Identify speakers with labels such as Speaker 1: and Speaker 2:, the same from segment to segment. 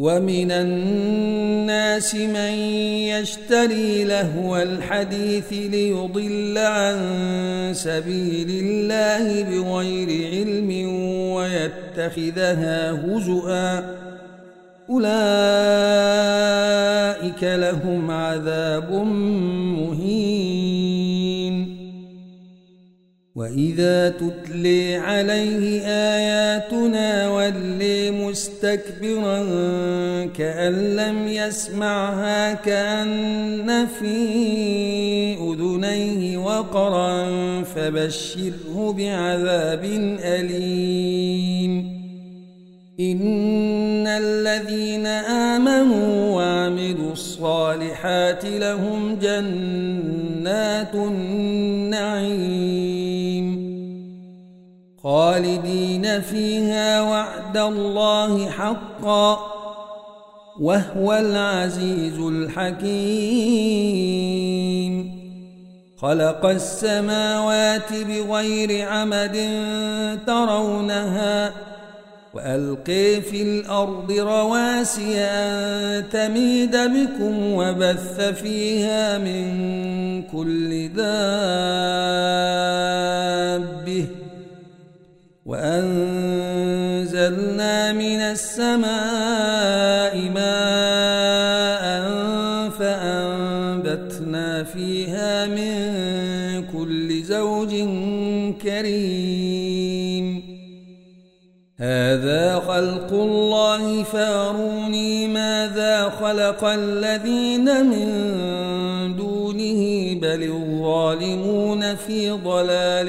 Speaker 1: ومن الناس من يشتري لهو الحديث ليضل عن سبيل الله بغير علم ويتخذها هزؤا. أولئك لهم عذاب وإذا تتلي عليه آياتنا ولي مستكبرا كأن لم يسمعها كأن في أذنيه وقرا فبشره بعذاب أليم إن الذين آمنوا وعملوا الصالحات لهم جنات النعيم خالدين فيها وعد الله حقا وهو العزيز الحكيم. خلق السماوات بغير عمد ترونها وألقي في الأرض رواسي أن تميد بكم وبث فيها من كل دابه وأنزلنا من السماء ماء فأنبتنا فيها من كل زوج كريم. هذا خلق الله فاروني ماذا خلق الذين من دونه بل الظالمون في ضلال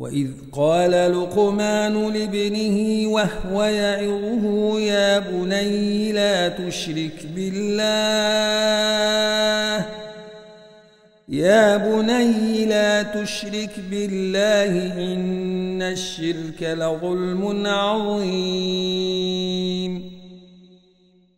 Speaker 1: وإذ قال لقمان لابنه وهو يعظه يا بني لا تشرك بالله يا بني لا تشرك بالله إن الشرك لظلم عظيم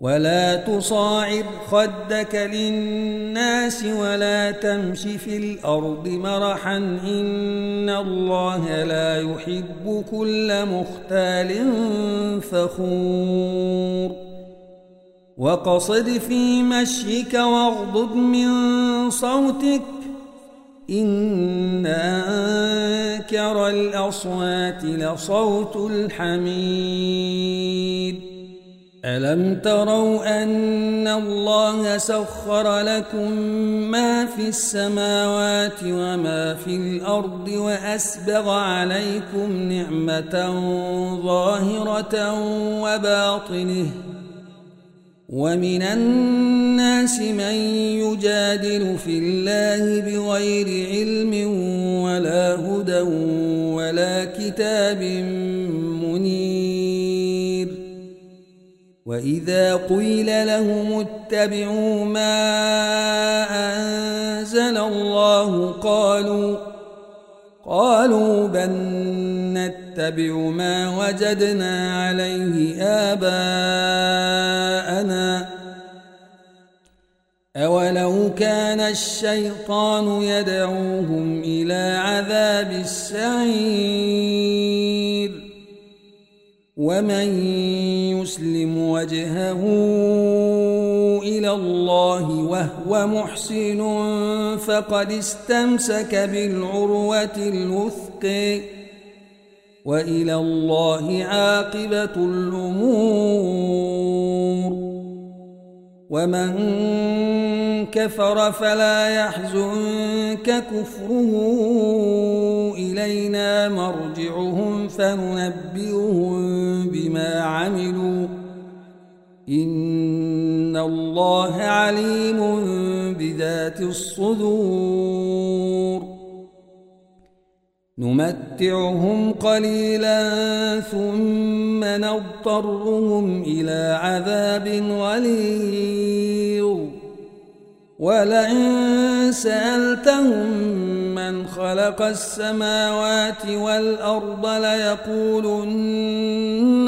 Speaker 1: ولا تصاعر خدك للناس ولا تمش في الأرض مرحا إن الله لا يحب كل مختال فخور وقصد في مشيك واغضب من صوتك إن أنكر الأصوات لصوت الحميد ألم تروا أن الله سخر لكم ما في السماوات وما في الأرض وأسبغ عليكم نعمة ظاهرة وباطنة ومن الناس من يجادل في الله بغير علم ولا هدى ولا كتاب منير وإذا قيل لهم اتبعوا ما أنزل الله قالوا قالوا بل نتبع ما وجدنا عليه آباءنا أولو كان الشيطان يدعوهم إلى عذاب السعير ومن يسلم وجهه إلى الله وهو محسن فقد استمسك بالعروة الوثق وإلى الله عاقبة الأمور ومن كفر فلا يحزنك كفره إلينا مرجعهم فننبئهم بما عملوا. إن الله عليم بذات الصدور. نمتعهم قليلا ثم نضطرهم إلى عذاب غليظ. ولئن سألتهم من خلق السماوات والأرض ليقولن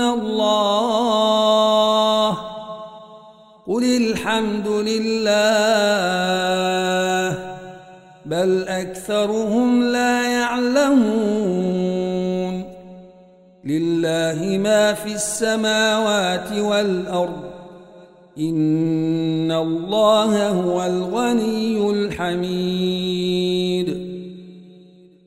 Speaker 1: الله. قل الحمد لله بل أكثرهم لا يعلمون. لله ما في السماوات والأرض. إن الله هو الغني الحميد.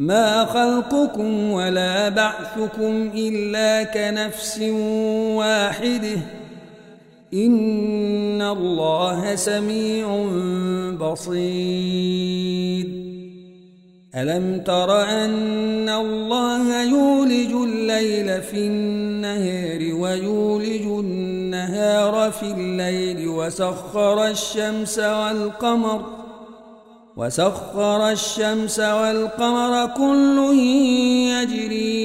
Speaker 1: ما خلقكم ولا بعثكم إلا كنفس واحدة إن الله سميع بصير ألم تر أن الله يولج الليل في النهار ويولج النهار في الليل وسخر الشمس والقمر وسخر الشمس والقمر كل يجري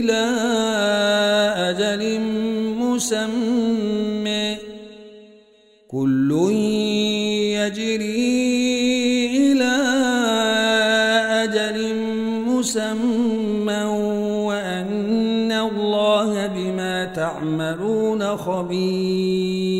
Speaker 1: إلى أجل مسمى. كل يجري إلى أجل مسمى. وأن الله بما تعملون خبير.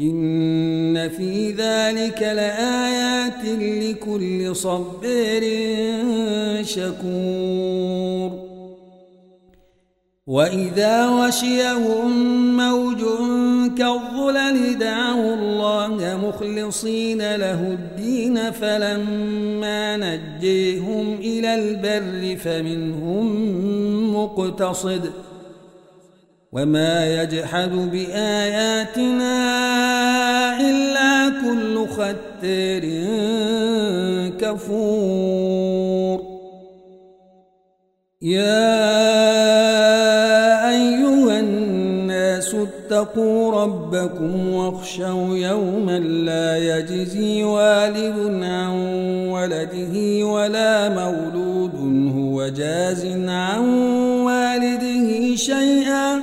Speaker 1: إن في ذلك لآيات لكل صبر شكور. وإذا وشيهم موج كالظلل دعوا الله مخلصين له الدين فلما نجيهم إلى البر فمنهم مقتصد. وما يجحد بآياتنا إلا كل ختار كفور يا واتقوا ربكم واخشوا يوما لا يجزي والد عن ولده ولا مولود هو جاز عن والده شيئا